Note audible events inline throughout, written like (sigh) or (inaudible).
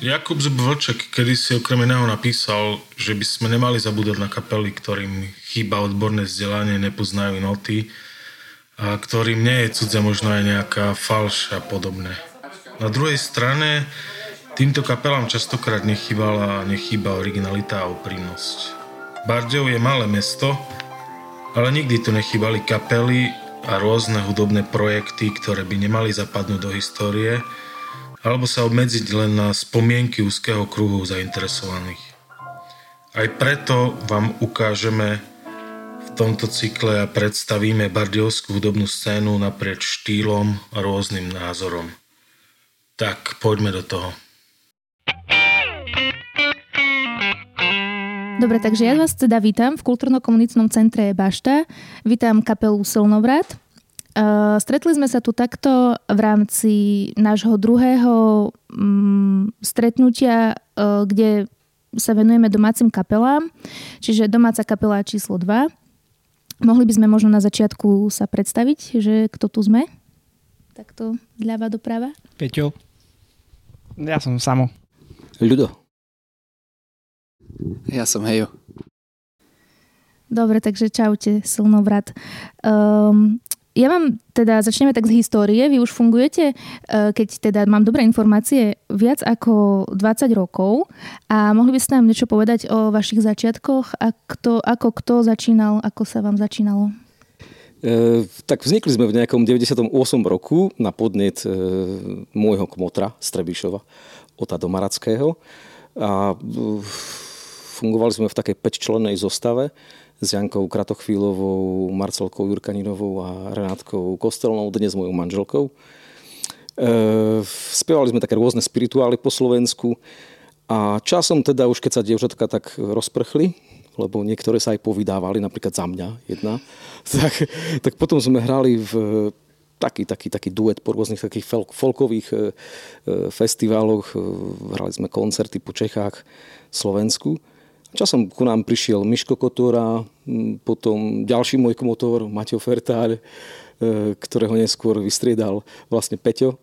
Jakub Vlček kedy si okrem iného napísal, že by sme nemali zabúdať na kapely, ktorým chýba odborné vzdelanie, nepoznajú noty a ktorým nie je cudze možno aj nejaká falš a podobné. Na druhej strane týmto kapelám častokrát nechýbala nechýba originalita a úprimnosť. Bardejov je malé mesto, ale nikdy tu nechýbali kapely a rôzne hudobné projekty, ktoré by nemali zapadnúť do histórie, alebo sa obmedziť len na spomienky úzkeho kruhu zainteresovaných. Aj preto vám ukážeme v tomto cykle a predstavíme bardiovskú hudobnú scénu naprieč štýlom a rôznym názorom. Tak poďme do toho. Dobre, takže ja vás teda vítam v kultúrno-komunitnom centre Bašta. Vítam kapelu Silnovrat. Uh, stretli sme sa tu takto v rámci nášho druhého um, stretnutia, uh, kde sa venujeme domácim kapelám, čiže domáca kapela číslo 2. Mohli by sme možno na začiatku sa predstaviť, že kto tu sme? Takto ľava doprava. Peťo. Ja som Samo. Ľudo. Ja som Hejo. Dobre, takže čaute, silnovrat. Um, ja mám, teda začneme tak z histórie. Vy už fungujete, e, keď teda mám dobré informácie, viac ako 20 rokov a mohli by ste nám niečo povedať o vašich začiatkoch a kto, ako kto začínal, ako sa vám začínalo? E, tak vznikli sme v nejakom 98 roku na podnet e, môjho kmotra z Trebišova, Ota Domarackého. A e, fungovali sme v takej 5-člennej zostave s Jankou Kratochvílovou, Marcelkou Jurkaninovou a Renátkou Kostelnou, dnes mojou manželkou. E, spievali sme také rôzne spirituály po Slovensku a časom teda už keď sa dievčatka tak rozprchli, lebo niektoré sa aj povydávali, napríklad za mňa jedna, (laughs) tak, tak potom sme hrali v taký, taký, taký duet po rôznych takých folkových e, e, festivaloch. E, hrali sme koncerty po Čechách, Slovensku. Časom ku nám prišiel Miško Kotora, potom ďalší môj komotor, Maťo Fertár, e, ktorého neskôr vystriedal vlastne Peťo.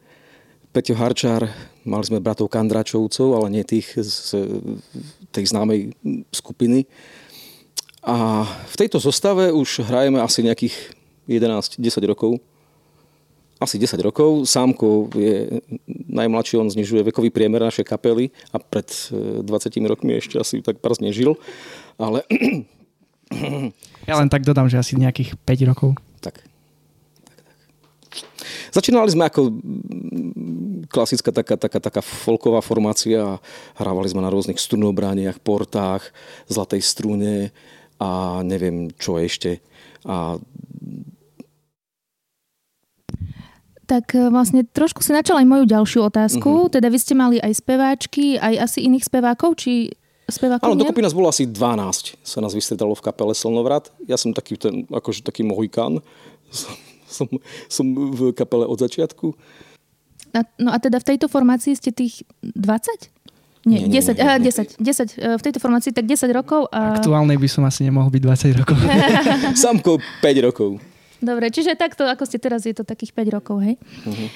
Peťo Harčár, mali sme bratov Kandračovcov, ale nie tých z tej známej skupiny. A v tejto zostave už hrajeme asi nejakých 11-10 rokov asi 10 rokov. Sámko je najmladší, on znižuje vekový priemer našej kapely a pred 20 e, rokmi ešte asi tak prs nežil. Ale... Ja len tak dodám, že asi nejakých 5 rokov. Tak. tak, tak. Začínali sme ako klasická taká, taká, taká folková formácia a hrávali sme na rôznych strunobrániach, portách, zlatej strune a neviem čo ešte. A Tak e, vlastne trošku si načal aj moju ďalšiu otázku. Uh-huh. Teda vy ste mali aj speváčky, aj asi iných spevákov, či spevákov Áno, dokopy nás bolo asi 12, sa nás vystredalo v kapele Slnovrat. Ja som taký ten, akože taký mohikán. Som, som, som v kapele od začiatku. A, no a teda v tejto formácii ste tých 20? Nie, nie, 10, nie, nie, 10, 10, 10, v tejto formácii tak 10 rokov. A... Aktuálnej by som asi nemohol byť 20 rokov. (laughs) Samko 5 rokov. Dobre, čiže takto, ako ste teraz, je to takých 5 rokov, hej? Uh-huh.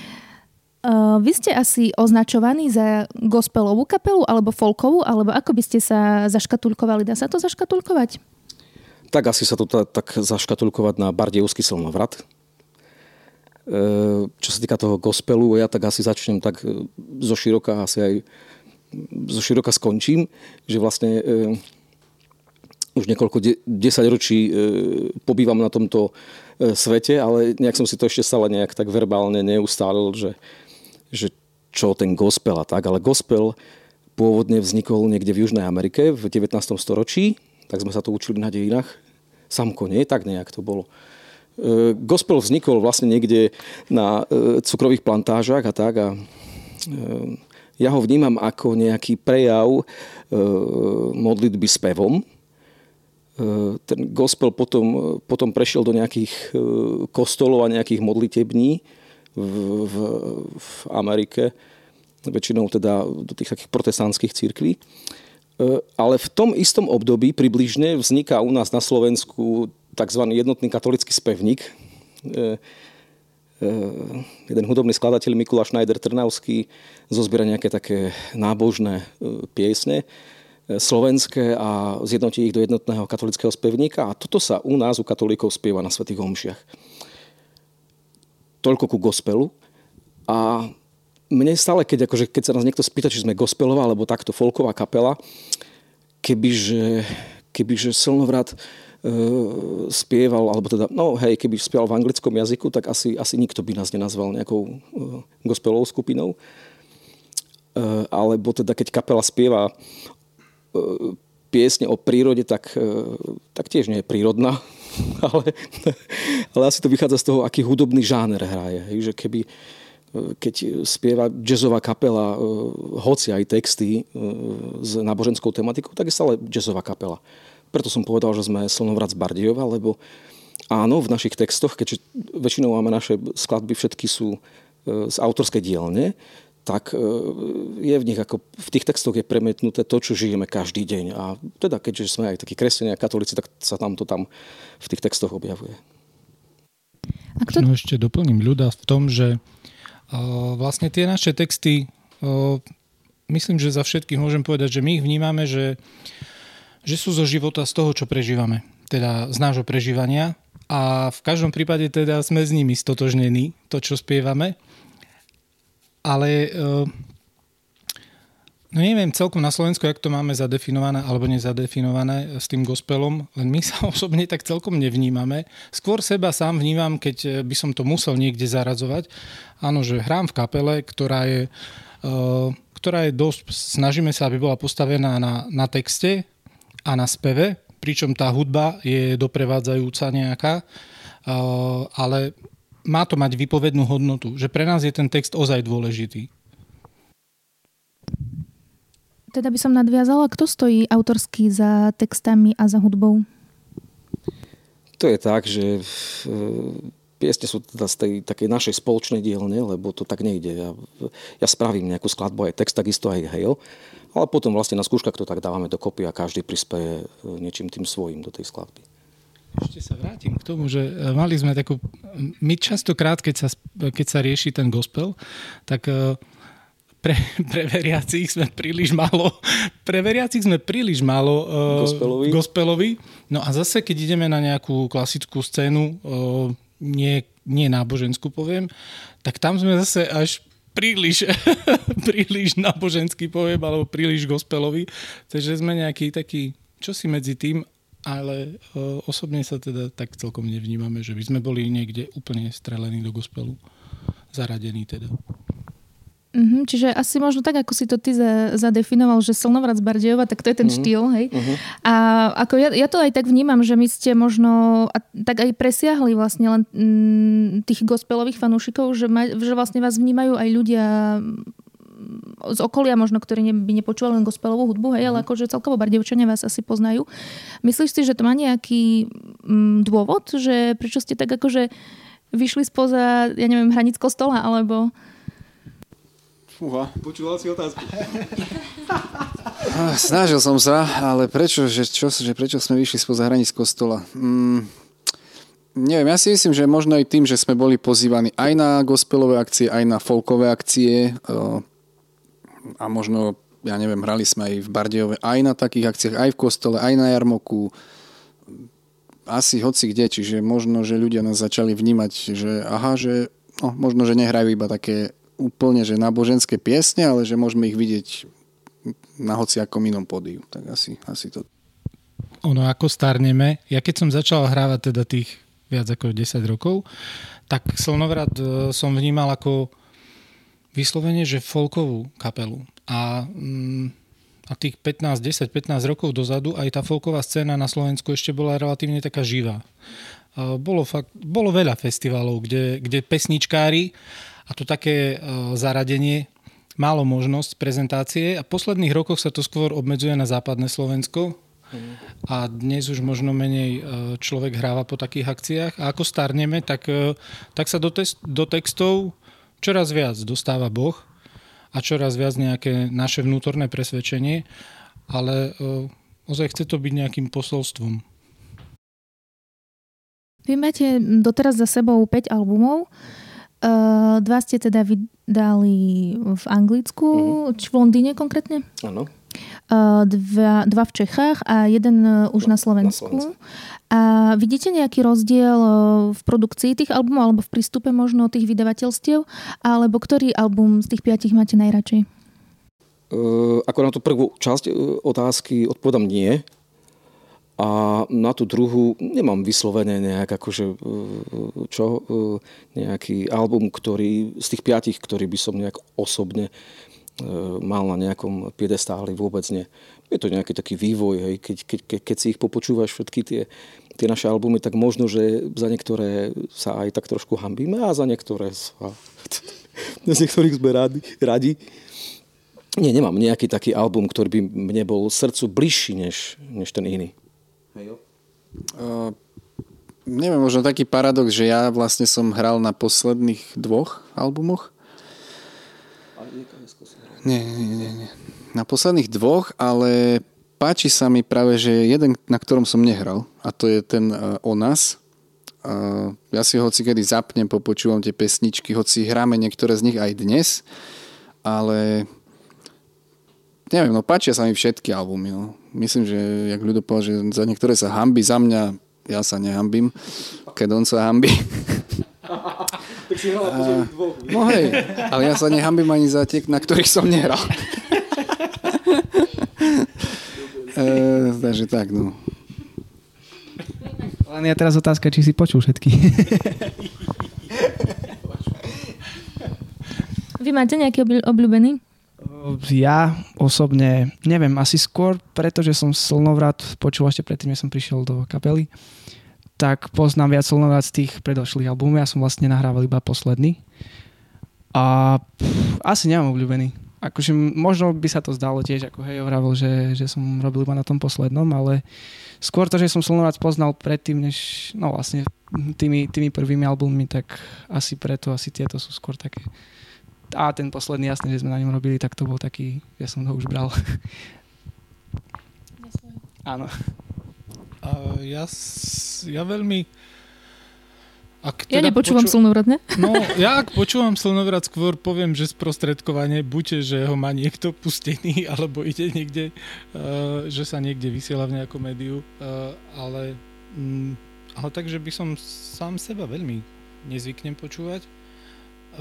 Uh, vy ste asi označovaní za gospelovú kapelu, alebo folkovú, alebo ako by ste sa zaškatulkovali? Dá sa to zaškatulkovať? Tak asi sa to t- tak zaškatulkovať na Bardievský slnovrat. Uh, čo sa týka toho gospelu, ja tak asi začnem tak e, zo široka, asi aj zo široka skončím, že vlastne uh, už niekoľko de- desaťročí pobývam na tomto svete, ale nejak som si to ešte stále nejak tak verbálne neustálil, že, že čo ten gospel a tak. Ale gospel pôvodne vznikol niekde v Južnej Amerike v 19. storočí, tak sme sa to učili na dejinách. Samko nie, tak nejak to bolo. E, gospel vznikol vlastne niekde na e, cukrových plantážach a tak a ja ho vnímam ako nejaký prejav modlitby s pevom, E, ten gospel potom, potom prešiel do nejakých e, kostolov a nejakých modlitební v, v, v Amerike, väčšinou teda do tých takých protestantských církví. E, ale v tom istom období približne vzniká u nás na Slovensku tzv. jednotný katolický spevník. jeden hudobný skladateľ Mikuláš Schneider Trnavský zozbiera nejaké také nábožné piesne slovenské a zjednotí ich do jednotného katolického spevníka a toto sa u nás, u katolíkov, spieva na svätých homšiach. Toľko ku gospelu. A mne stále, keď, akože, keď sa nás niekto spýta, či sme gospelová alebo takto folková kapela, kebyže, kebyže Silnovrat e, spieval, alebo teda, no hej, keby spieval v anglickom jazyku, tak asi, asi nikto by nás nenazval nejakou e, gospelovou skupinou. E, alebo teda, keď kapela spieva piesne o prírode, tak, e, tak tiež nie je prírodná, (laughs) ale, ale asi to vychádza z toho, aký hudobný žáner hraje. Že keby, keď spieva jazzová kapela, e, hoci aj texty e, s náboženskou tematikou, tak je stále jazzová kapela. Preto som povedal, že sme Slnovrat z Bardiova, lebo áno, v našich textoch, keďže väčšinou máme naše skladby, všetky sú e, z autorskej dielne, tak je v nich ako, v tých textoch je premietnuté to, čo žijeme každý deň. A teda, keďže sme aj takí kresťania a katolíci, tak sa nám to tam v tých textoch objavuje. A kto... No ešte doplním ľuda v tom, že Vlastne tie naše texty, myslím, že za všetkých môžem povedať, že my ich vnímame, že, že sú zo života z toho, čo prežívame. Teda z nášho prežívania. A v každom prípade teda sme s nimi stotožnení, to, čo spievame. Ale No neviem celkom na Slovensku, jak to máme zadefinované alebo nezadefinované s tým gospelom, len my sa (laughs) osobne tak celkom nevnímame. Skôr seba sám vnímam, keď eh, by som to musel niekde zaradzovať. Áno, že hrám v kapele, ktorá je, uh, ktorá je dosť, snažíme sa, aby bola postavená na, na texte a na speve, pričom tá hudba je doprevádzajúca nejaká, ale má to mať vypovednú hodnotu, že pre nás je ten text ozaj dôležitý. Teda by som nadviazala, kto stojí autorský za textami a za hudbou? To je tak, že e, piesne sú teda z tej takej našej spoločnej dielne, lebo to tak nejde. Ja, ja spravím nejakú skladbu, aj text, takisto aj hej, ale potom vlastne na skúškach to tak dávame dokopy a každý prispieje e, niečím tým svojím do tej skladby. Ešte sa vrátim k tomu, že e, mali sme takú... My častokrát, keď sa, keď sa rieši ten gospel, tak pre, (laughs) pre veriacich sme príliš málo (laughs) pre veriacich sme príliš málo uh, gospelovi. gospelovi. No a zase, keď ideme na nejakú klasickú scénu, uh, nie, nie náboženskú poviem, tak tam sme zase až príliš, (laughs) príliš náboženský poviem, alebo príliš gospelový. Takže sme nejaký taký, čo si medzi tým, ale uh, osobne sa teda tak celkom nevnímame, že by sme boli niekde úplne strelení do gospelu. Zaradení teda. Mm-hmm, čiže asi možno tak, ako si to ty za, zadefinoval, že Slnovrat z Bardejova, tak to je ten mm-hmm. štýl, hej? Mm-hmm. A ako ja, ja to aj tak vnímam, že my ste možno a tak aj presiahli vlastne len mm, tých gospelových fanúšikov, že, ma, že vlastne vás vnímajú aj ľudia z okolia možno, ktorí ne, by nepočúvali len gospelovú hudbu, hej, ale mhm. akože celkovo Bardejovčania vás asi poznajú. Myslíš si, že to má nejaký mm, dôvod, že prečo ste tak akože vyšli spoza, ja neviem, hranic kostola, alebo... Fúha, počúval si otázku. (laughs) Snažil som sa, ale prečo, že, čo, že prečo sme vyšli spoza hraníc kostola? Mm, neviem, ja si myslím, že možno aj tým, že sme boli pozývaní aj na gospelové akcie, aj na folkové akcie a možno, ja neviem, hrali sme aj v Bardejove, aj na takých akciách, aj v kostole, aj na jarmoku, asi hoci kde, čiže možno, že ľudia nás začali vnímať, že aha, že no, možno, že nehrajú iba také úplne, že náboženské piesne, ale že môžeme ich vidieť na hociakom inom pódiu. Tak asi, asi to. Ono, ako starneme, ja keď som začal hrávať teda tých viac ako 10 rokov, tak Slnovrat e, som vnímal ako vyslovene, že folkovú kapelu. A, mm, a tých 15, 10, 15 rokov dozadu aj tá folková scéna na Slovensku ešte bola relatívne taká živá. Bolo, fakt, bolo veľa festivalov, kde, kde pesničkári a to také e, zaradenie málo možnosť prezentácie a v posledných rokoch sa to skôr obmedzuje na západné Slovensko a dnes už možno menej e, človek hráva po takých akciách a ako starneme, tak, e, tak sa do, test, do textov čoraz viac dostáva Boh a čoraz viac nejaké naše vnútorné presvedčenie, ale ozaj chce to byť nejakým posolstvom. Vy máte doteraz za sebou 5 albumov. Uh, dva ste teda vydali v Anglicku, uh-huh. či v Londýne konkrétne? Áno. Uh, dva, dva v Čechách a jeden uh, už na, Slovensku. Na Slovensku. A vidíte nejaký rozdiel uh, v produkcii tých albumov alebo v prístupe možno tých vydavateľstiev? Alebo ktorý album z tých piatich máte najradšej? Uh, ako na tú prvú časť uh, otázky odpovedám nie. A na tú druhú nemám vyslovene nejak akože, e, čo, e, nejaký album, ktorý, z tých piatich, ktorý by som nejak osobne e, mal na nejakom piedestáli, vôbec nie. Je to nejaký taký vývoj, hej. Keď, keď, keď, keď si ich popočúvaš všetky tie, tie naše albumy, tak možno, že za niektoré sa aj tak trošku hambíme a za niektoré sa, (laughs) z niektorých sme radi, radi. Nie, nemám nejaký taký album, ktorý by mne bol srdcu bližší než, než ten iný. Hej, uh, neviem, možno taký paradox, že ja vlastne som hral na posledných dvoch albumoch. Nie, nie, nie. Na posledných dvoch, ale páči sa mi práve, že jeden, na ktorom som nehral, a to je ten uh, O nás. Uh, ja si hoci kedy zapnem, popočúvam tie pesničky, hoci hráme niektoré z nich aj dnes, ale neviem, no páčia sa mi všetky albumy. No. Myslím, že jak ľudia povedal, že za niektoré sa hambi, za mňa ja sa nehambím, keď on sa hambí. (laughs) tak si hral a, dvoch. No hej, ale ja sa nehambím ani za tie, na ktorých som nehral. (laughs) e, takže tak, no. Len je teraz otázka, či si počul všetky. Vy máte nejaký obľúbený? Ja osobne neviem, asi skôr, pretože som Slnovrat počul ešte predtým, než som prišiel do kapely, tak poznám viac Slnovrat z tých predošlých albumov. Ja som vlastne nahrával iba posledný. A pff, asi nemám obľúbený. Akože možno by sa to zdalo tiež, ako hej, hovoril, že, že som robil iba na tom poslednom, ale skôr to, že som Slnovrat poznal predtým, než, no vlastne tými, tými prvými albummi, tak asi preto, asi tieto sú skôr také a ten posledný, jasne, že sme na ňom robili, tak to bol taký, ja som ho už bral. (laughs) Áno. Uh, ja, ja veľmi... Ak teda ja nepočúvam poču... slnovrat, ne? No, ja ak počúvam slnovrat, skôr poviem, že sprostredkovanie, buďte, že ho má niekto pustený, (laughs) alebo ide niekde, uh, že sa niekde vysiela v nejakom médiu, uh, ale, mm, ale takže by som sám seba veľmi nezvyknem počúvať.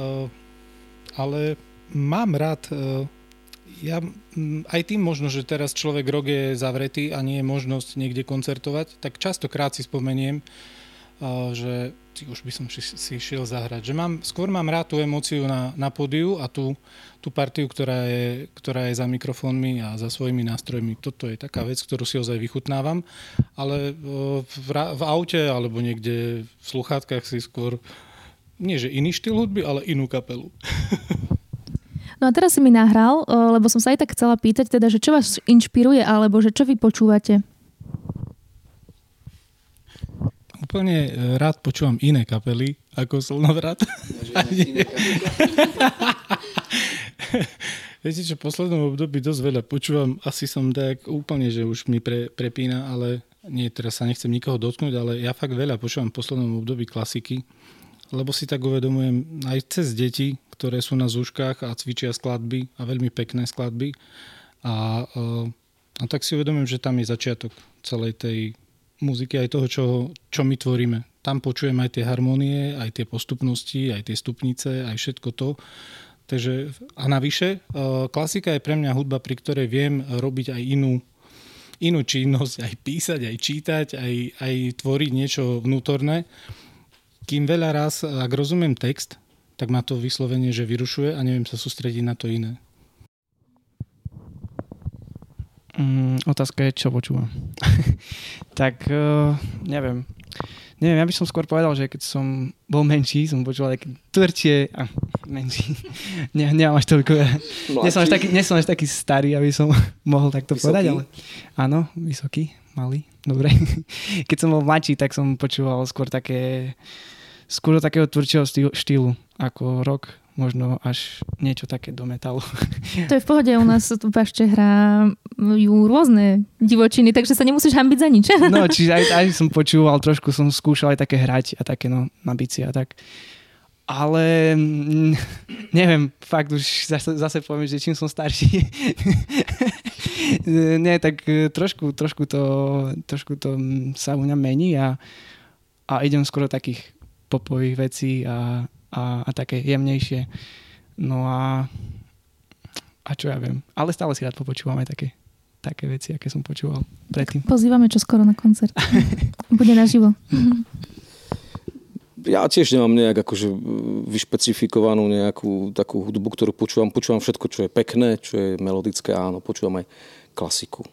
Uh, ale mám rád, e, ja aj tým možno, že teraz človek rok je zavretý a nie je možnosť niekde koncertovať, tak častokrát si spomeniem, že už by som si šiel zahrať. Že mám, skôr mám rád tú emóciu na, na pódiu a tú, tú partiu, ktorá je, ktorá je za mikrofónmi a za svojimi nástrojmi. Toto je taká vec, ktorú si ozaj vychutnávam, ale e, v, v aute alebo niekde v sluchátkach si skôr nie že iný štýl hudby, ale inú kapelu. (laughs) No a teraz si mi nahral, lebo som sa aj tak chcela pýtať, teda, že čo vás inšpiruje, alebo že čo vy počúvate? Úplne e, rád počúvam iné kapely ako Slnovrat. (laughs) Viete, že v poslednom období dosť veľa počúvam, asi som tak úplne, že už mi pre, prepína, ale nie, teraz sa nechcem nikoho dotknúť, ale ja fakt veľa počúvam v poslednom období klasiky lebo si tak uvedomujem aj cez deti, ktoré sú na zúškach a cvičia skladby a veľmi pekné skladby. A, eh, a tak si uvedomujem, že tam je začiatok celej tej muziky, aj toho, čo, čo my tvoríme. Tam počujem aj tie harmonie, aj tie postupnosti, aj tie stupnice, aj všetko to. Takže, a navyše, eh, klasika je pre mňa hudba, pri ktorej viem robiť aj inú, inú činnosť, aj písať, aj čítať, aj, aj tvoriť niečo vnútorné kým veľa raz, ak rozumiem text, tak ma to vyslovene, že vyrušuje a neviem sa sústrediť na to iné. Mm, otázka je, čo počúvam. (laughs) tak uh, neviem. Neviem, ja by som skôr povedal, že keď som bol menší, som počúval také tvrdšie... A, menší. (laughs) Ne, nemám až toľko... Nie som až, taký, nie som až taký starý, aby som (laughs) mohol takto vysoký? povedať, ale... Áno, vysoký, malý, dobre. keď som bol mladší, tak som počúval skôr také skôr takého tvrdšieho štýlu ako rock, možno až niečo také do metalu. (laughs) To je v pohode, u nás tu Bašte hrá ju rôzne divočiny, takže sa nemusíš hambiť za nič. No, (laughs) čiže aj, aj som počúval, trošku som skúšal aj také hrať a také no, na bici a tak. ale mm, (laughs) neviem, fakt už zase, zase poviem, že čím som starší. Nie, tak e, trošku, trošku, to, trošku to mm, sa u mňa mení a, a idem skoro takých popových vecí a, a, a také jemnejšie. No a, a čo ja viem. Ale stále si rád popočúvam aj také, také veci, aké som počúval predtým. Pozývame čo skoro na koncert. (laughs) Bude naživo. ja tiež nemám nejak akože vyšpecifikovanú nejakú takú hudbu, ktorú počúvam. Počúvam všetko, čo je pekné, čo je melodické, áno, počúvam aj klasiku.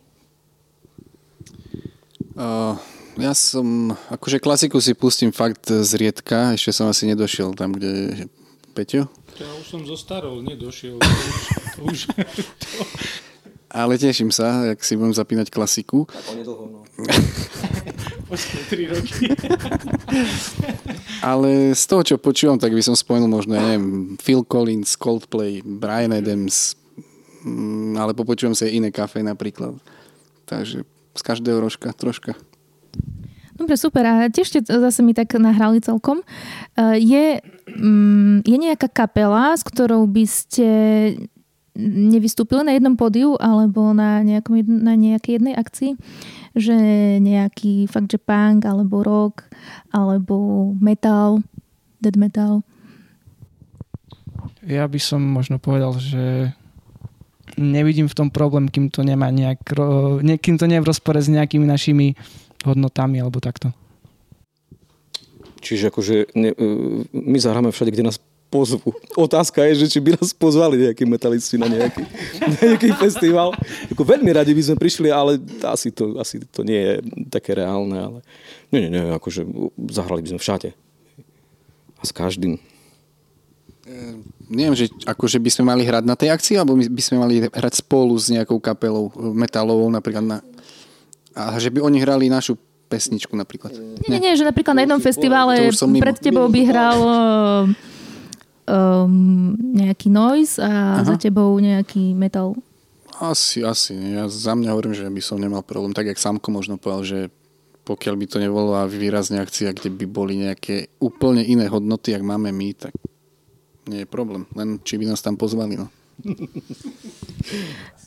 Uh, ja som, akože klasiku si pustím fakt zriedka, ešte som asi nedošiel tam, kde je Peťo. Ja už som zostarol, nedošiel. To už, to... Ale teším sa, jak si budem zapínať klasiku. Tak onedlho, no. (laughs) Počkej, 3 roky. (laughs) Ale z toho, čo počúvam, tak by som spomenul možno, ja neviem, Phil Collins, Coldplay, Brian Adams, mm, ale popočúvam sa aj iné kafe napríklad. Takže z každého rožka troška. Dobre, super. A tiež ste zase mi tak nahrali celkom. E, je, mm, je nejaká kapela, s ktorou by ste nevystúpili na jednom pódiu alebo na, nejakom, na nejakej jednej akcii, že nejaký fakt, že punk alebo rock alebo metal, dead metal. Ja by som možno povedal, že nevidím v tom problém, kým to nemá nejak, kým to nie je v rozpore s nejakými našimi hodnotami alebo takto. Čiže akože ne, e, my zahráme všade, kde nás pozvu. Otázka je, že či by nás pozvali nejakí metalisti na nejaký, na nejaký festival. Ako veľmi radi by sme prišli, ale asi to, asi to nie je také reálne. Ale nie, nie, nie, akože zahrali by sme všade. A s každým. E, neviem, že akože by sme mali hrať na tej akcii, alebo by sme mali hrať spolu s nejakou kapelou metalovou napríklad na... A že by oni hrali našu pesničku napríklad. Nie, nie, nie, že napríklad na jednom festivale pred tebou by hral (laughs) um, nejaký noise a Aha. za tebou nejaký metal? Asi, asi. Ja za mňa hovorím, že by som nemal problém. Tak, jak Samko možno povedal, že pokiaľ by to nebola výrazne akcia, kde by boli nejaké úplne iné hodnoty, jak máme my, tak nie je problém. Len či by nás tam pozvali. No. (laughs)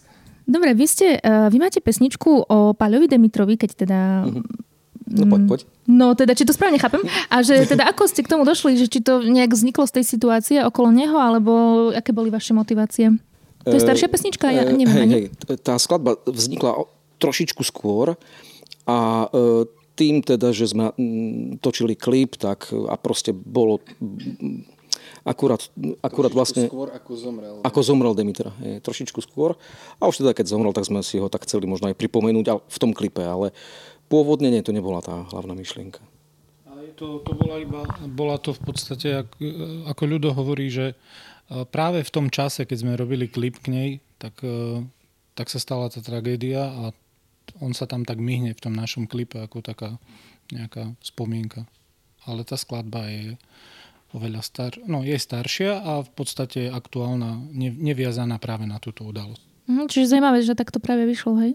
Dobre, vy, ste, uh, vy máte pesničku o Paľovi Demitrovi, keď teda mm-hmm No poď, poď. No teda, či to správne chápem. A že (laughs) teda ako ste k tomu došli, že či to nejak vzniklo z tej situácie okolo neho, alebo aké boli vaše motivácie? To je staršia pesnička? Ja neviem. Hej, hej, tá skladba vznikla trošičku skôr a e, tým teda, že sme točili klip, tak a proste bolo akurát, akurát vlastne... skôr ako zomrel. Ako zomrel Dimitra. Je, trošičku skôr. A už teda, keď zomrel, tak sme si ho tak chceli možno aj pripomenúť ale v tom klipe, ale pôvodne nie, to nebola tá hlavná myšlienka. Ale to, to bola iba, bola to v podstate, ako, ako ľudo hovorí, že e, práve v tom čase, keď sme robili klip k nej, tak, e, tak sa stala tá tragédia a on sa tam tak myhne v tom našom klipe ako taká nejaká spomienka. Ale tá skladba je oveľa star, no, je staršia a v podstate aktuálna, neviazaná práve na túto udalosť. Mhm, čiže zaujímavé, že takto práve vyšlo, hej?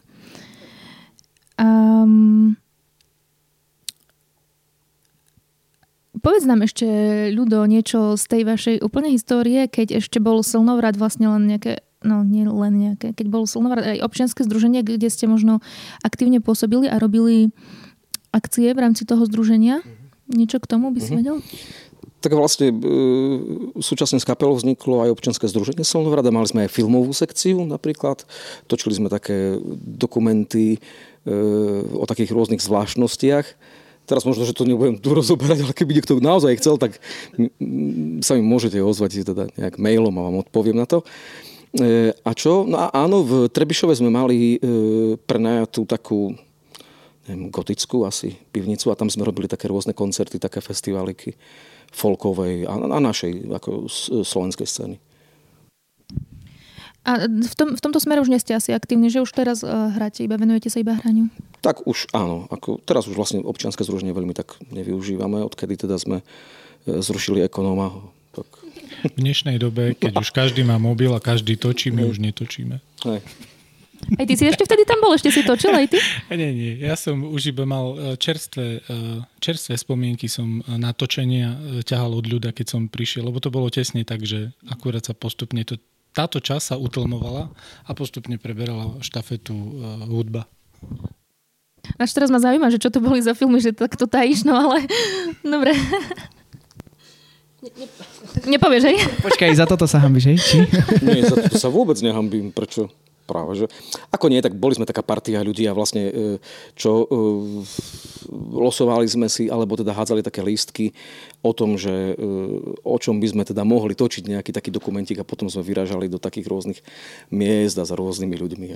Um, povedz nám ešte, Ľudo, niečo z tej vašej úplnej histórie, keď ešte bol Slnovrat vlastne len nejaké no nie len nejaké, keď bol Slnovrat aj občianske združenie, kde ste možno aktívne pôsobili a robili akcie v rámci toho združenia. Niečo k tomu by si mhm. vedel? Tak vlastne e, súčasne s kapelou vzniklo aj občianske združenie Slnovrada. Mali sme aj filmovú sekciu napríklad. Točili sme také dokumenty o takých rôznych zvláštnostiach. Teraz možno, že to nebudem tu rozoberať, ale keby niekto naozaj chcel, tak sa mi môžete ozvať teda nejak mailom a vám odpoviem na to. E, a čo? No a áno, v Trebišove sme mali e, prenajatú takú neviem, gotickú asi pivnicu a tam sme robili také rôzne koncerty, také festivaliky folkovej a, a našej ako slovenskej scény. A v, tom, v tomto smere už nie ste asi aktívni, že už teraz uh, hráte, iba venujete sa iba hraniu? Tak už áno. Ako, teraz už vlastne občianske združenie veľmi tak nevyužívame, odkedy teda sme uh, zrušili ekonóma. Tak... V dnešnej dobe, keď už každý má mobil a každý točí, my už netočíme. Hej. Aj ty si ešte vtedy tam bol, ešte si točil aj ty? (laughs) Nie, nie, ja som už iba mal e, čerstvé, e, čerstvé spomienky som e, ťahal od ľuda, keď som prišiel, lebo to bolo tesne tak, že akurát sa postupne to, táto čas sa utlmovala a postupne preberala štafetu hudba. Až teraz ma zaujíma, že čo to boli za filmy, že tak to tajíš, no ale (laughs) dobre. Nepovieš, hej? Počkaj, za toto sa hambíš, hej? Či? Nie, za toto sa vôbec nehambím. Prečo? Práve, že? Ako nie, tak boli sme taká partia ľudí a vlastne, e, čo e, losovali sme si, alebo teda hádzali také lístky o tom, že e, o čom by sme teda mohli točiť nejaký taký dokumentik a potom sme vyražali do takých rôznych miest a za rôznymi ľuďmi.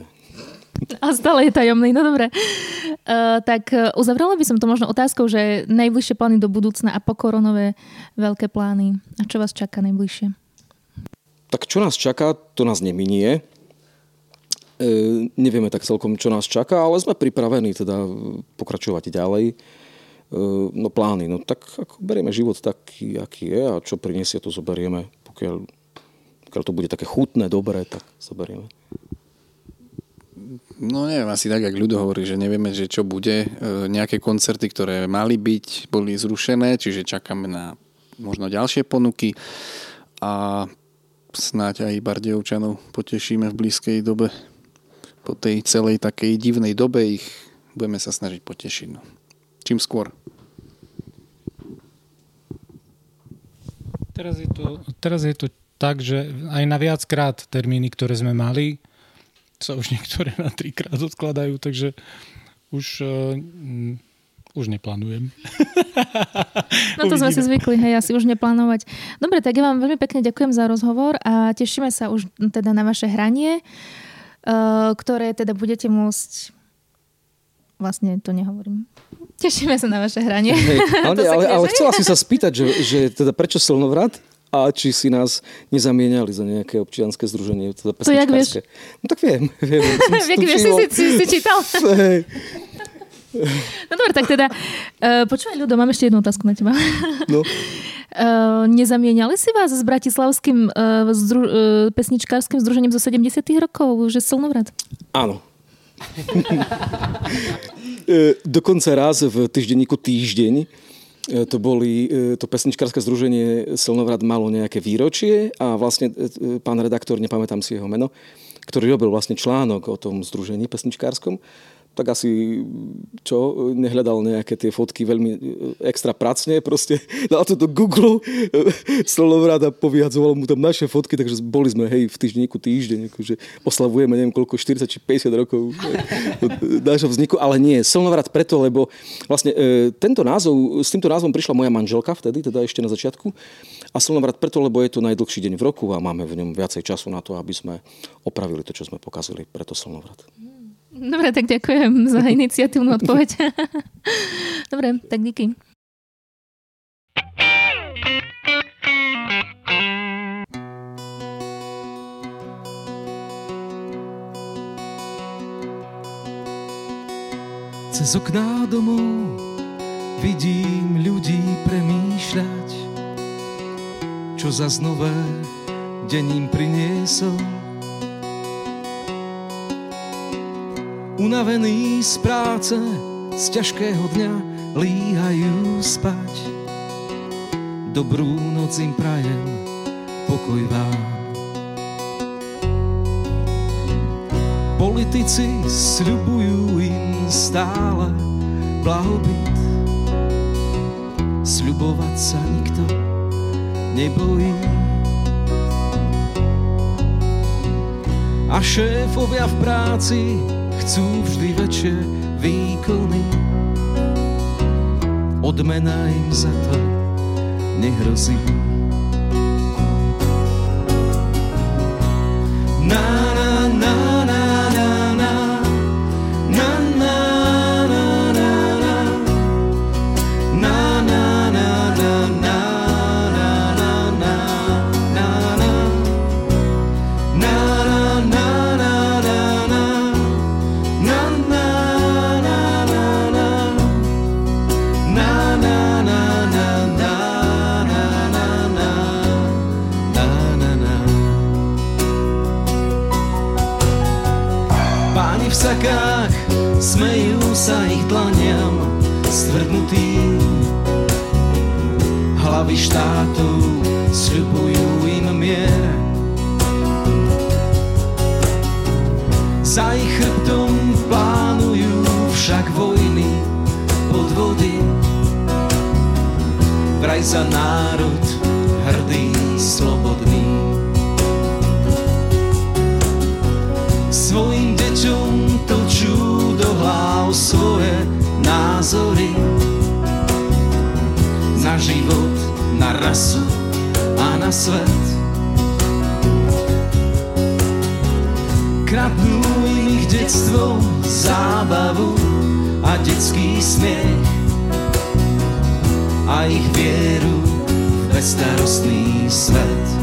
A stále je tajomný, no dobre. Uh, tak uzavrela by som to možno otázkou, že najbližšie plány do budúcna a pokoronové veľké plány. A čo vás čaká najbližšie? Tak čo nás čaká, to nás neminie. E, nevieme tak celkom, čo nás čaká, ale sme pripravení teda pokračovať ďalej. E, no plány, no tak ako berieme život taký, aký je a čo priniesie, to zoberieme. Pokiaľ, pokiaľ to bude také chutné, dobré, tak zoberieme. No neviem, asi tak, ak ľudo hovorí, že nevieme, že čo bude. E, nejaké koncerty, ktoré mali byť, boli zrušené, čiže čakáme na možno ďalšie ponuky a snáď aj Bardejovčanov potešíme v blízkej dobe po tej celej takej divnej dobe ich budeme sa snažiť potešiť. No. Čím skôr. Teraz je, to, teraz je to tak, že aj na viackrát termíny, ktoré sme mali, sa už niektoré na trikrát odkladajú, takže už, uh, už neplánujem. (laughs) No to sme si zvykli, hej, asi už neplánovať. Dobre, tak ja vám veľmi pekne ďakujem za rozhovor a tešíme sa už teda na vaše hranie. Eh, ktoré teda budete môcť vlastne to nehovorím. Tešíme sa na vaše hranie. Hey, (laughs) ale, ale, ale chcela si sa spýtať, že, že teda prečo Slnovrat a či si nás nezamieniali za nejaké občianske združenie. Teda to jak vieš? No tak viem. viem (laughs) Jak vieš, si, si, si čítal? (laughs) Hey. No dobre, tak teda, uh, počúvaj ľudo, mám ešte jednu otázku na teba. No. Uh, nezamieniali si vás s bratislavským uh, zdru, uh, pesničkárským združením zo 70 rokov, že Slnovrat? Áno. (laughs) Dokonca raz v týždenníku Týždeň to boli, to pesničkárske združenie Slnovrad malo nejaké výročie a vlastne pán redaktor, nepamätám si jeho meno, ktorý robil vlastne článok o tom združení pesničkárskom, tak asi čo, nehľadal nejaké tie fotky veľmi e, extra pracne, proste dal to do Google, slonovrát a povyhadzoval mu tam naše fotky, takže boli sme, hej, v týždenníku týždeň, akože oslavujeme, neviem koľko, 40 či 50 rokov nášho vzniku, ale nie, Slnovrat preto, lebo vlastne e, tento názov, s týmto názvom prišla moja manželka vtedy, teda ešte na začiatku, a Slnovrat preto, lebo je to najdlhší deň v roku a máme v ňom viacej času na to, aby sme opravili to, čo sme pokazili, preto Slnovrat. Dobre, tak ďakujem za (laughs) iniciatívnu odpoveď. (laughs) Dobre, tak díky. Cez okná domov vidím ľudí premýšľať, čo za znové deň im priniesol Unavení z práce, z ťažkého dňa líhajú spať. Dobrú noc im prajem, pokoj vám. Politici sľubujú im stále blahobyt. Sľubovať sa nikto nebojí. A šéfovia v práci chcú vždy väčšie výkony. Odmena im za to nehrozí. Stvrdnutým. Hlavy štátov sľubujú im mier. Za ich chrbtom plánujú však vojny, podvody. Vraj za národ život, na rasu a na svet. Kradnú im ich detstvo, zábavu a detský smiech a ich vieru v bezstarostný svet.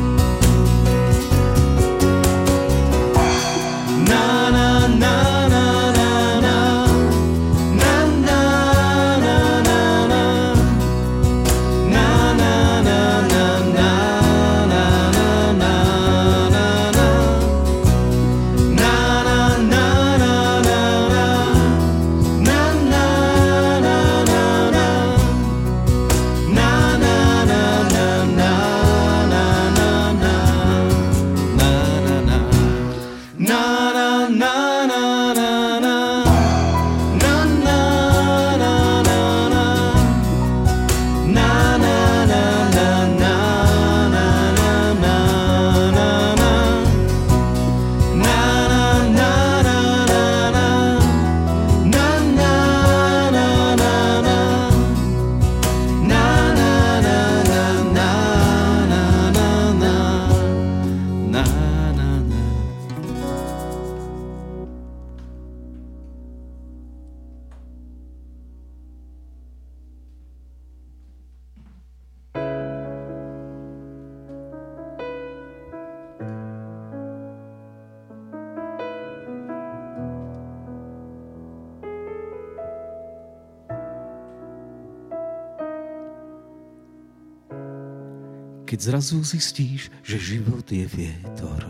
Keď zrazu zistíš, že život je vietor.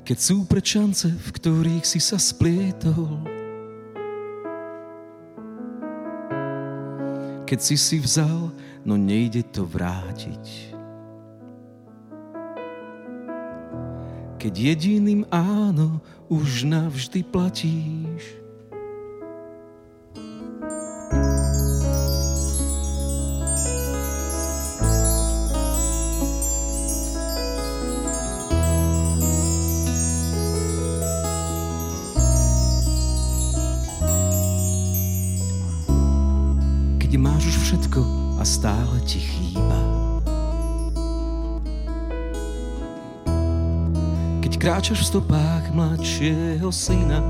Keď sú prečance, v ktorých si sa splietol. Keď si si vzal, no nejde to vrátiť. Keď jediným áno už navždy platíš. Stopách mladšieho syna.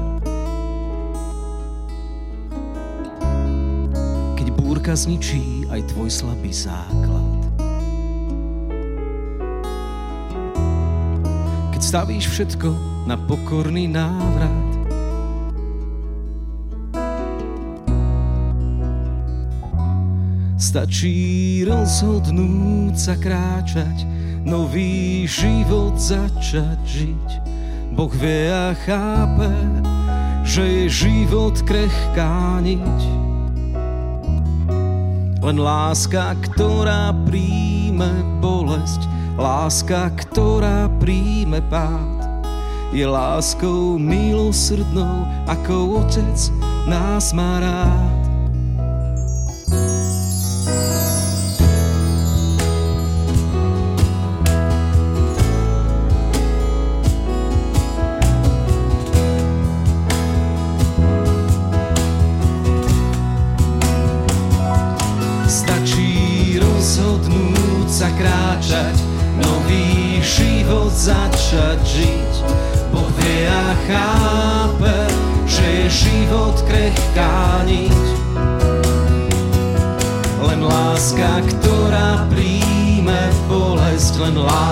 Keď búrka zničí aj tvoj slabý základ. Keď stavíš všetko na pokorný návrat. Stačí rozhodnúť sa kráčať, nový život začať žiť. Boh vie a chápe, že je život krehká niť. Len láska, ktorá príjme bolesť, láska, ktorá príjme pád, je láskou milosrdnou, ako otec nás má rád.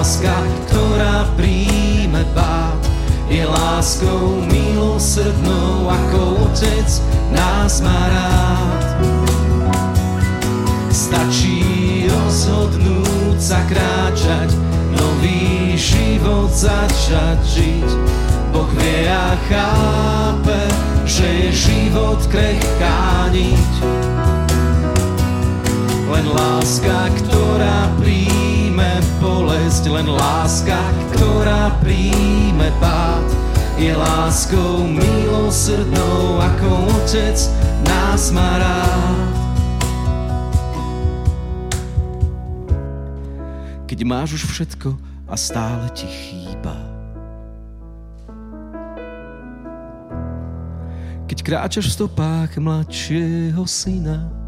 Láska, ktorá príjme pád, je láskou milosrdnou, ako Otec nás má rád. Stačí rozhodnúť sa kráčať, nový život začať žiť. Boh vie a chápe, že je život krehká niť. Len láska, ktorá príjme bolesť, len láska, ktorá príjme pád, je láskou milosrdnou, ako otec nás má rád. Keď máš už všetko a stále ti chýba. Keď kráčaš v stopách mladšieho syna.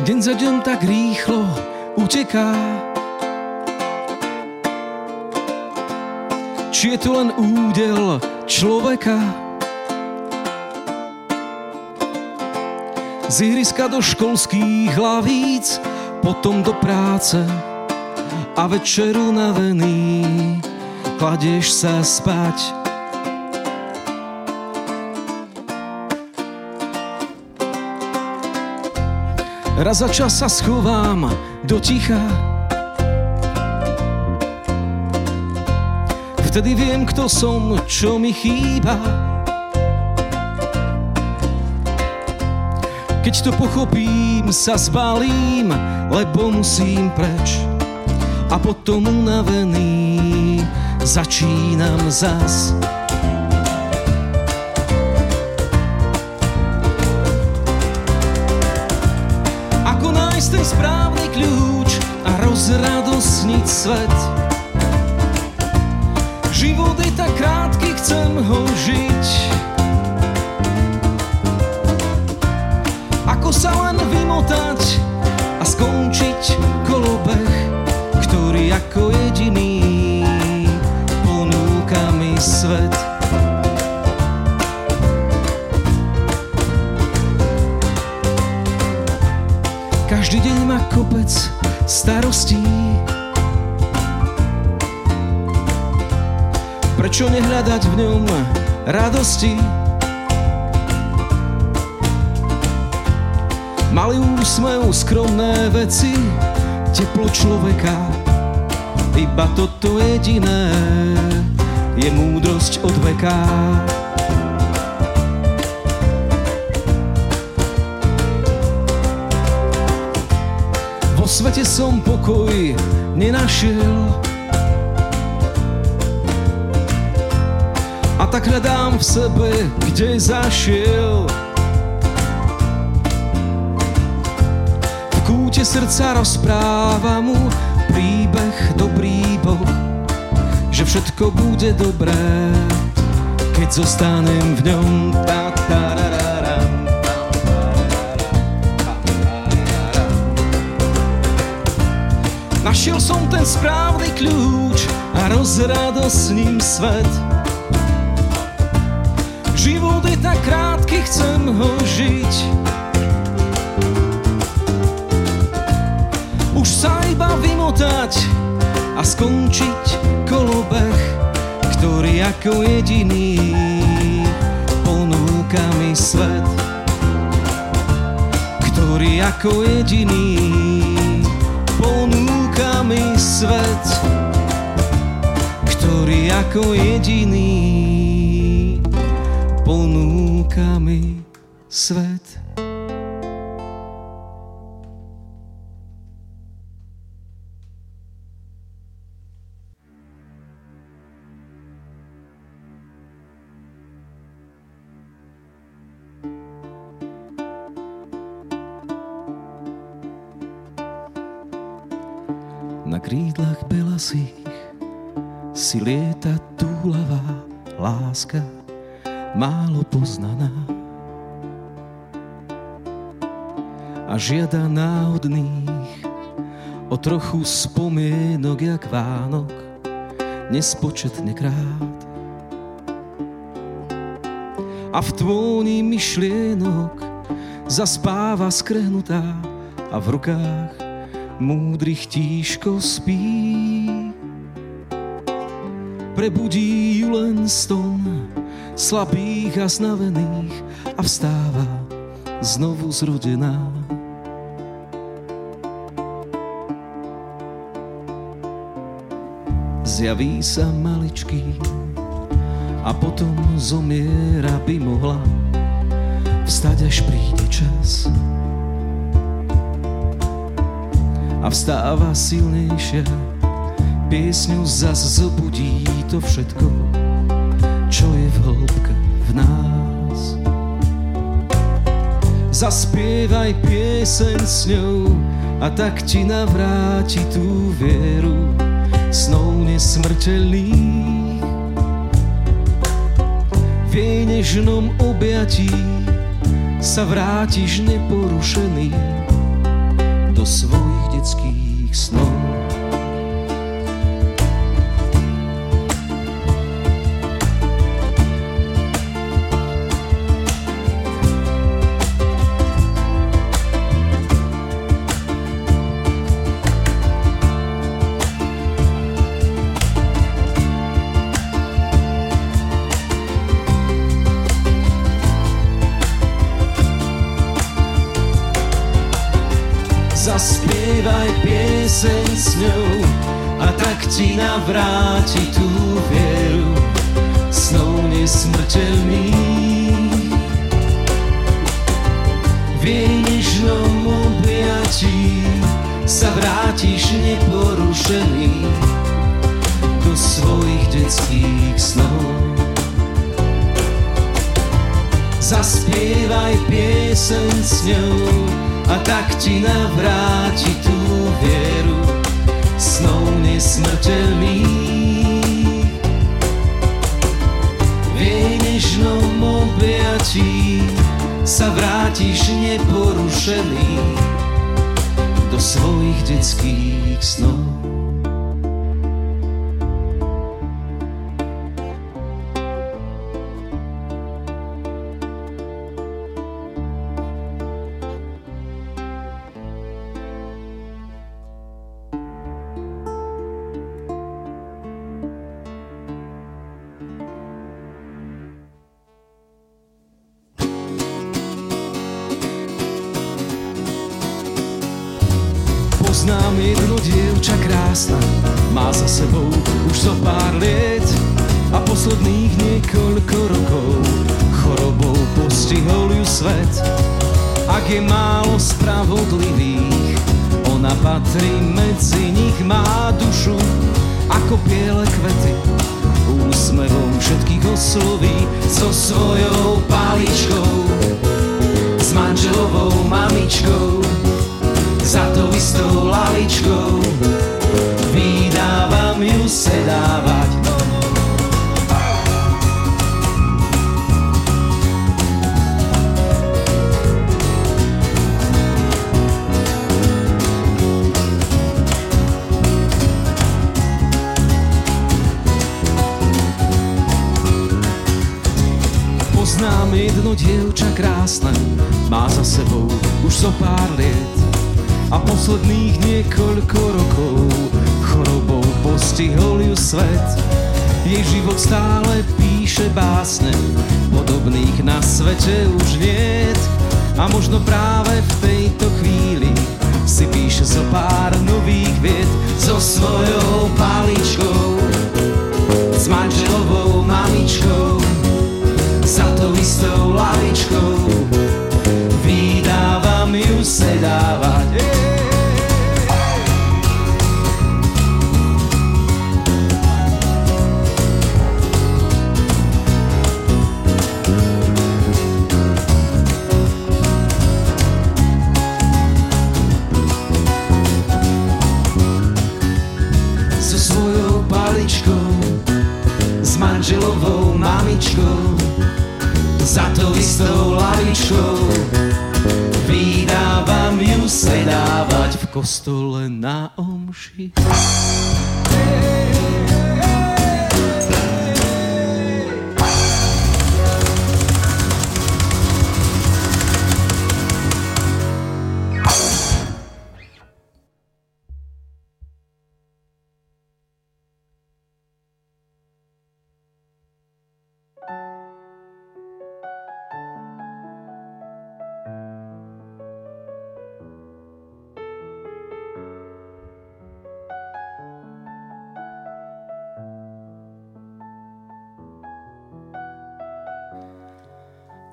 Deň za deň tak rýchlo uteká. Či je to len údel človeka? Z ihriska do školských hlavíc, potom do práce a večer unavený kladieš sa spať. Raz za čas sa schovám do ticha. Vtedy viem, kto som, čo mi chýba. Keď to pochopím, sa zbalím, lebo musím preč. A potom unavený začínam zas. Kľúč a rozradosniť svet. Život je tak krátky, chcem ho žiť. Radosti? Malý úsmev, skromné veci, teplo človeka. Iba toto jediné je múdrosť od veka. Vo svete som pokoj nenašiel Hľadám v sebe, kde zašiel V kúte srdca rozpráva mu príbeh dobrý Boh Že všetko bude dobré, keď zostanem v ňom tam, ta, ra, ra. Našiel som ten správny kľúč a rozradosním svet. Život je tak krátky, chcem ho žiť. Už sa iba vymotať a skončiť kolobeh, ktorý ako jediný ponúka mi svet. Ktorý ako jediný ponúka mi svet, ktorý ako jediný ponúka mi svet. Na krídlach belasých si lieta túlavá láska, málo poznaná. A žiada náhodných o trochu spomienok jak Vánok, nespočetne krát. a v tvóni myšlienok zaspáva skrehnutá a v rukách múdrych tížko spí. Prebudí ju len ston slabých a znavených a vstáva znovu zrodená. Zjaví sa maličký a potom zomiera by mohla vstať, až príde čas. A vstáva silnejšia, piesňu zas zobudí to všetko, čo je v hĺbke v nás. Zaspievaj pieseň s ňou a tak ti navráti tú vieru snov nesmrteľných v jej nežnom objatí sa vrátiš neporušený do svojich detských snov. Vráti tú vieru snou nesmrteľný. V jej nežnom objatí sa vrátiš neporušený do svojich detských snov. Zaspievaj pieseň s ňou a tak ti navráti tú vieru snou nesmrteľných. V jej nežnom objatí sa vrátiš neporušený do svojich detských snov. svete už niet a možno práve v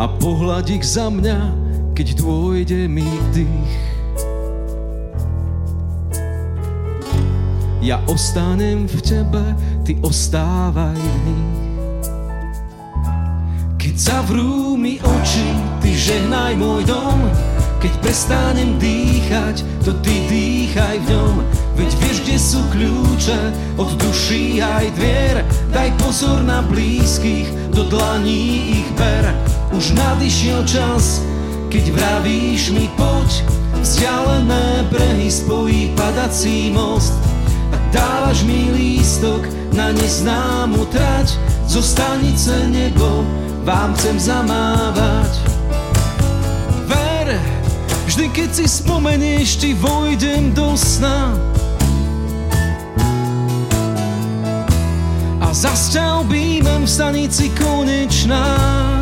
A pohľad ich za mňa, keď dôjde mi dých. Ja ostanem v tebe, ty ostávaj v nich. Keď zavrú mi oči, ty žehnaj môj dom, keď prestanem dýchať, to ty dýchaj v ňom. Veď vieš, kde sú kľúče od duší aj dvier. Daj pozor na blízkych, do dlaní ich ber. Už nadišiel čas, keď vravíš mi poď, vzdialené brehy spojí padací most. A dávaš mi lístok na neznámu trať, zo stanice nebo vám chcem zamávať. Ver, vždy keď si spomenieš, ti vojdem do sna. A zas ťa v stanici konečná.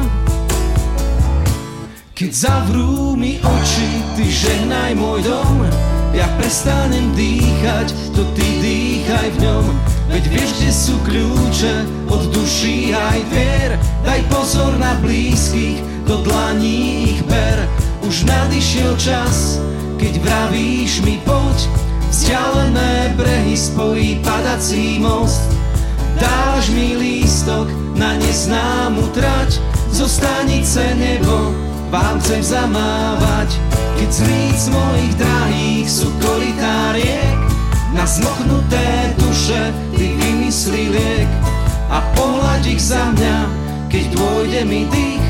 Keď zavrú mi oči, ty žehnaj môj dom Ja prestanem dýchať, to ty dýchaj v ňom. Veď vieš, kde sú kľúče od duší aj dvier Daj pozor na blízkych, do dlaní ich ber. Už nadišiel čas, keď vravíš mi poď Vzdialené brehy spojí padací most. Dáš mi lístok na neznámu trať Zo stanice nebo vám chcem zamávať, keď z líc mojich drahých sú koritáriek. Na zmoknuté duše ty vymyslí liek a pohľad ich za mňa, keď dôjde mi dých.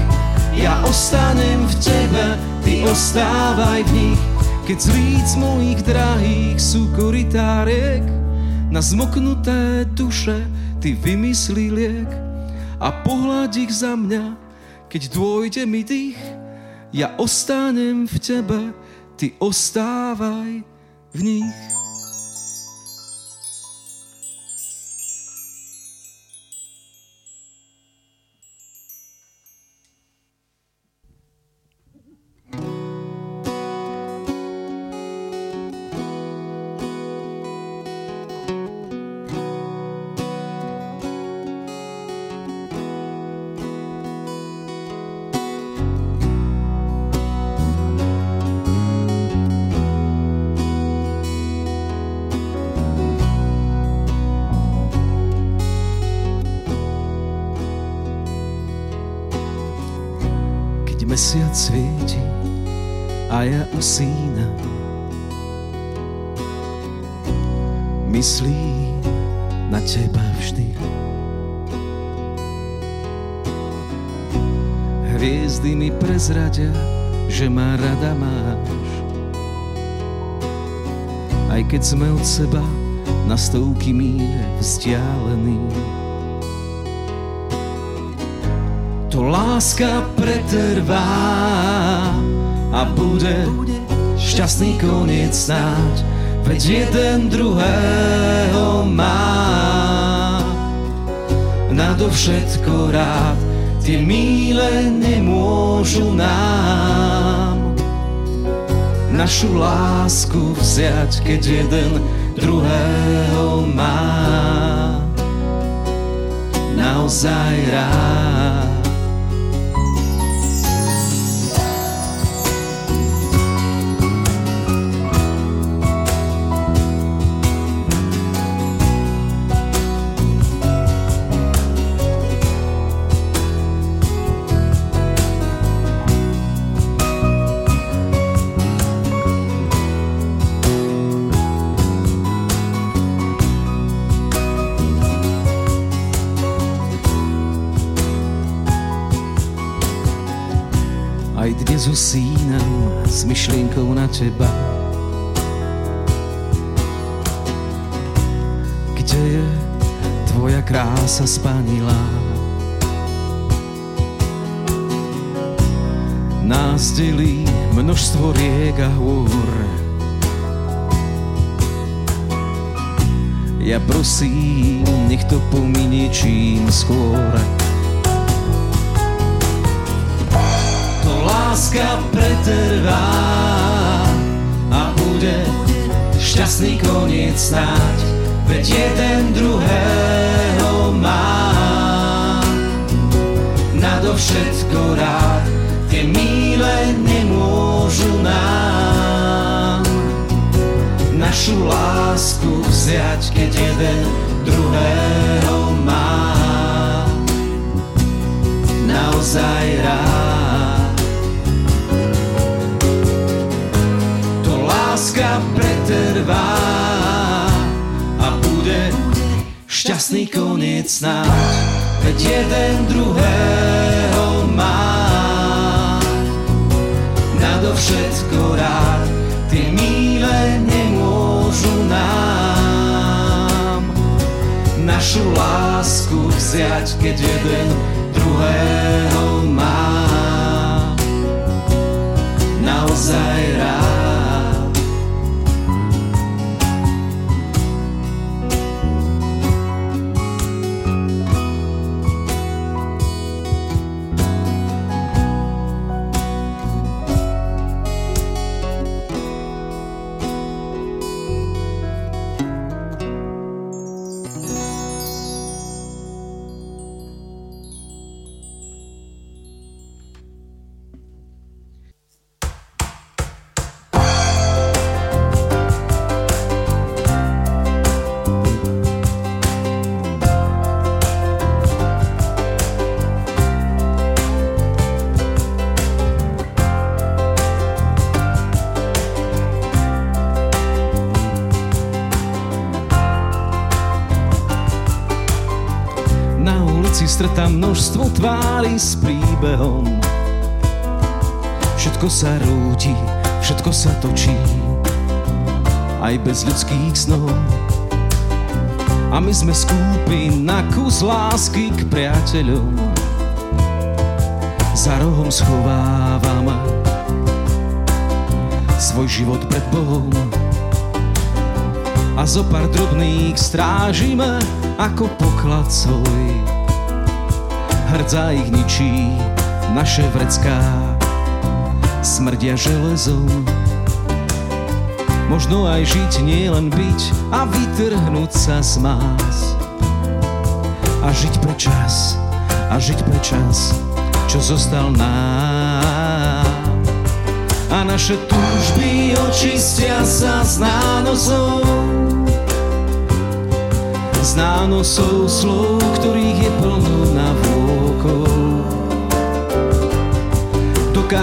Ja ostanem v tebe, ty ostávaj v nich, keď z líc mojich drahých sú koritáriek. Na zmoknuté duše ty vymyslí liek a pohľad ich za mňa, keď dôjde mi dých. Ja ostanem v tebe, ty ostávaj v nich. Mesiac svieti a ja usínam. Myslí na teba vždy. Hviezdy mi prezradia, že ma rada máš. Aj keď sme od seba na stovky míle vzdialení. Láska pretrvá a bude šťastný koniec snáď, veď jeden druhého má. Nadovšetko rád, tie míle nemôžu nám našu lásku vziať, keď jeden druhého má naozaj rád. Teba. Kde je tvoja krása spanilá? Nás delí množstvo riek a hôr. Ja prosím, nech to pominie čím skôr. To láska pretrvá šťastný koniec snáď, veď jeden druhého má. Nadovšetko rád, tie míle nemôžu nám našu lásku vziať, keď jeden druhého má naozaj rád. Láska pretrvá a bude šťastný koniec snáď, veď jeden druhého má. Nadovšetko rád, tie míle nemôžu nám. Našu lásku vziať, keď jeden druhého má. Naozaj aj bez ľudských snov. A my sme skúpi na kus lásky k priateľom. Za rohom schovávam svoj život pred Bohom a zo pár drobných strážime ako poklad svoj. Hrdza ich ničí naše vrecká, smrdia železom. Možno aj žiť, nie byť a vytrhnúť sa z más. A žiť pre čas, a žiť pre čas, čo zostal nám. A naše túžby očistia sa z nánosov z nánosov slov, ktorých je plno na vôkol.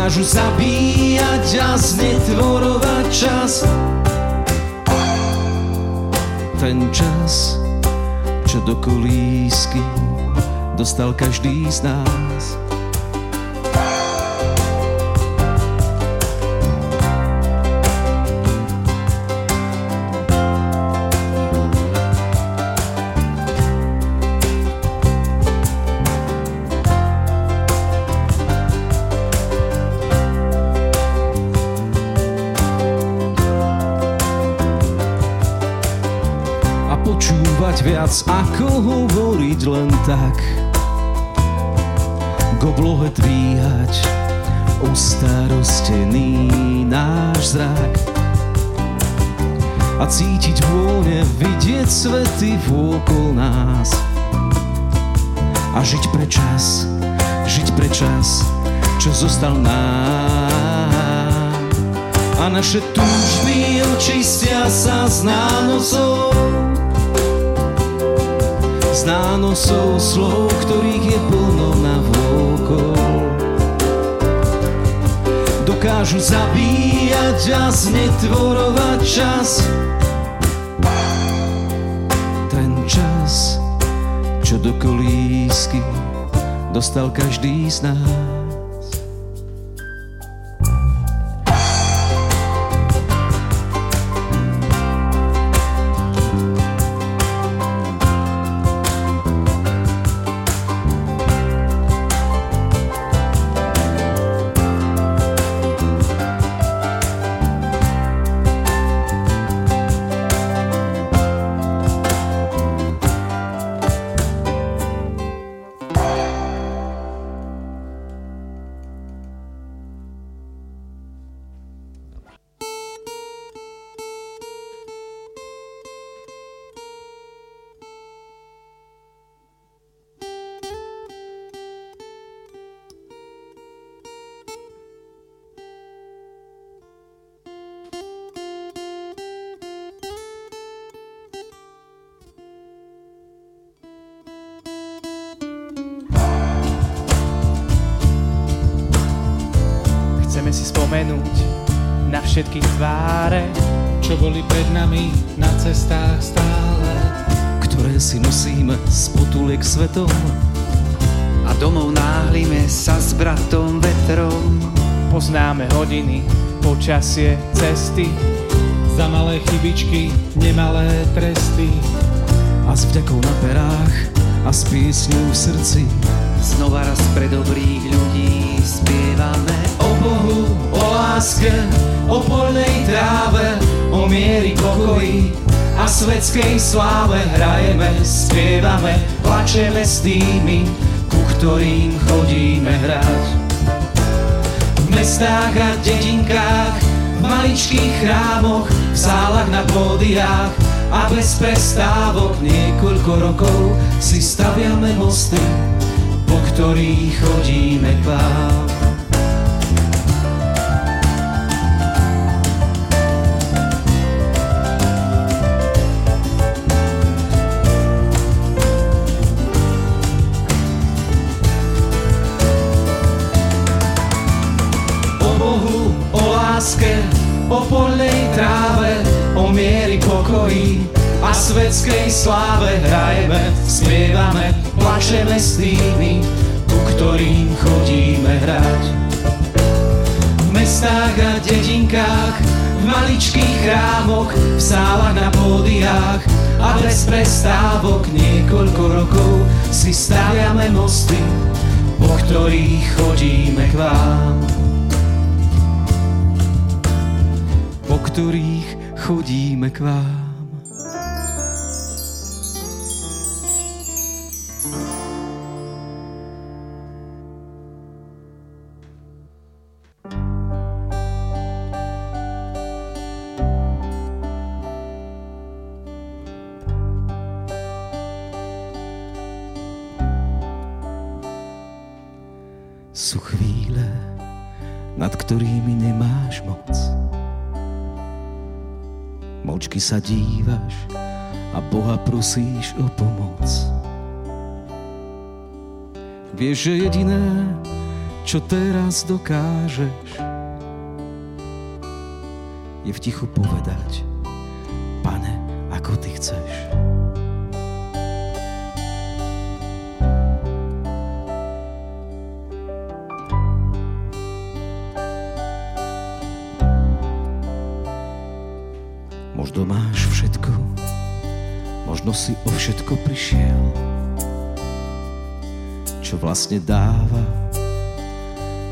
Dokážu zabíjať a znetvorovať čas. Ten čas, čo do kolísky dostal každý z nás. Viac, ako hovoriť len tak. K oblohe dvíhať ustarostený náš zrak a cítiť vône, vidieť svety vôkol nás a žiť pre čas, žiť pre čas, čo zostal nám. A naše túžby očistia sa z nánosov z nánosov slov, ktorých je plno na vôkol. Dokážu zabíjať a znetvorovať čas. Ten čas, čo do kolísky dostal každý z nás. Tváre, čo boli pred nami na cestách stále. ktoré si nosíme z potuliek svetom. A domov náhlime sa s bratom vetrom. poznáme hodiny, počasie, cesty, Za malé chybičky, nemalé tresty. A s vďakou na perách a s piesňou v srdci. Znova raz pre dobrých ľudí spievame O Bohu, o láske, o poľnej tráve, o miery pokoji a svetskej sláve hrajeme, spievame, plačeme s tými, ku ktorým chodíme hrať. V mestách a dedinkách, v maličkých chrámoch, v sálach na pódiách a bez prestávok niekoľko rokov si staviame mosty, po ktorých chodíme k vám. O Bohu, o láske, o poľnej tráve, o miery pokoji a svetskej sláve hrajeme, spievame, plačeme s tými, ku ktorým chodíme hrať. V mestách a dedinkách, v maličkých chrámoch, v sálach na pódiách a bez prestávok niekoľko rokov si staviame mosty, po ktorých chodíme k vám. Po ktorých chodíme k vám. Sa dívaš a Boha prosíš o pomoc. Vieš, že jediné, čo teraz dokážeš, je v tichu povedať, pane, ako ty chceš. Možno máš všetko, možno si o všetko prišiel, čo vlastne dáva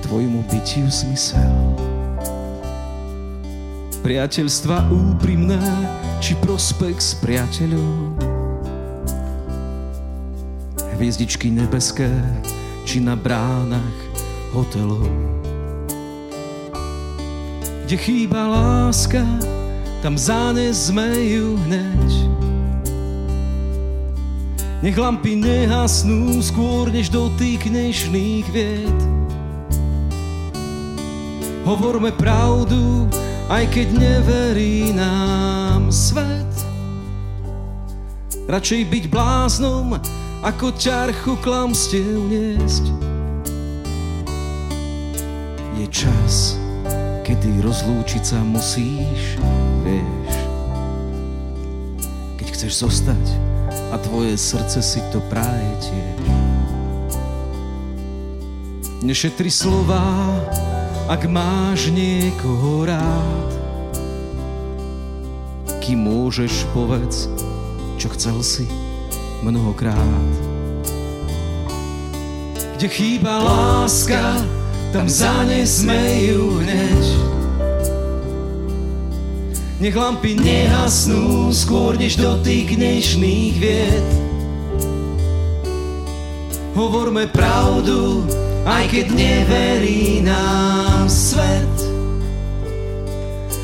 tvojmu bytiu zmysel. Priateľstva úprimné, či prospech s priateľom. Hviezdičky nebeské, či na bránach hotelov. Kde chýba láska, tam zanezme hneď. Nech lampy nehasnú skôr, než dotýkneš vied. Hovorme pravdu, aj keď neverí nám svet. Radšej byť bláznom, ako ťarchu klamstiev niesť. Je čas, kedy rozlúčiť sa musíš, chceš zostať a tvoje srdce si to praje tiež. Nešetri slova, ak máš niekoho rád. Kým môžeš, povedz, čo chcel si mnohokrát. Kde chýba láska, tam zanesme ju hneď. Nech lampy nehasnú skôr, než dotyk dnešných vied. Hovorme pravdu, aj keď neverí nám svet.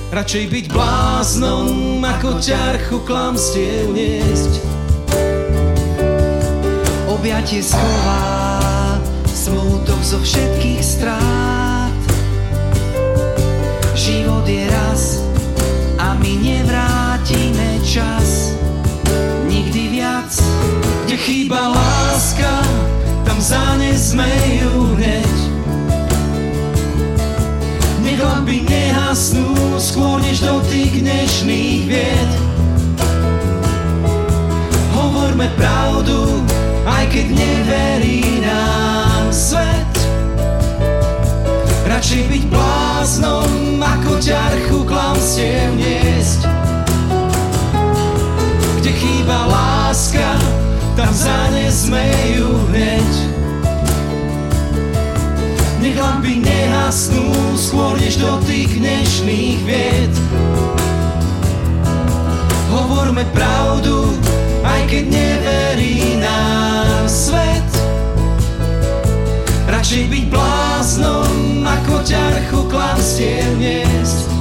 Radšej byť bláznom, ako ťarchu klamstiev niesť. Objatie schová smútok zo všetkých strát. Život je raz mi nevrátime čas nikdy viac. Kde chýba láska, tam za ne sme ju hneď. Nech lampy nehasnú, skôr než do tých dnešných vied. Hovorme pravdu, aj keď neverí nám svet. Radšej byť bláznom, ako ťarchu klamstiev niesť. Kde chýba láska, tam zanesme ju hneď. Nech lampy nehasnú skôr než do tých dnešných vied. Hovorme pravdu, aj keď neverí nám svet. Radšej byť bláznom, ako ťarchu klamstiev niesť.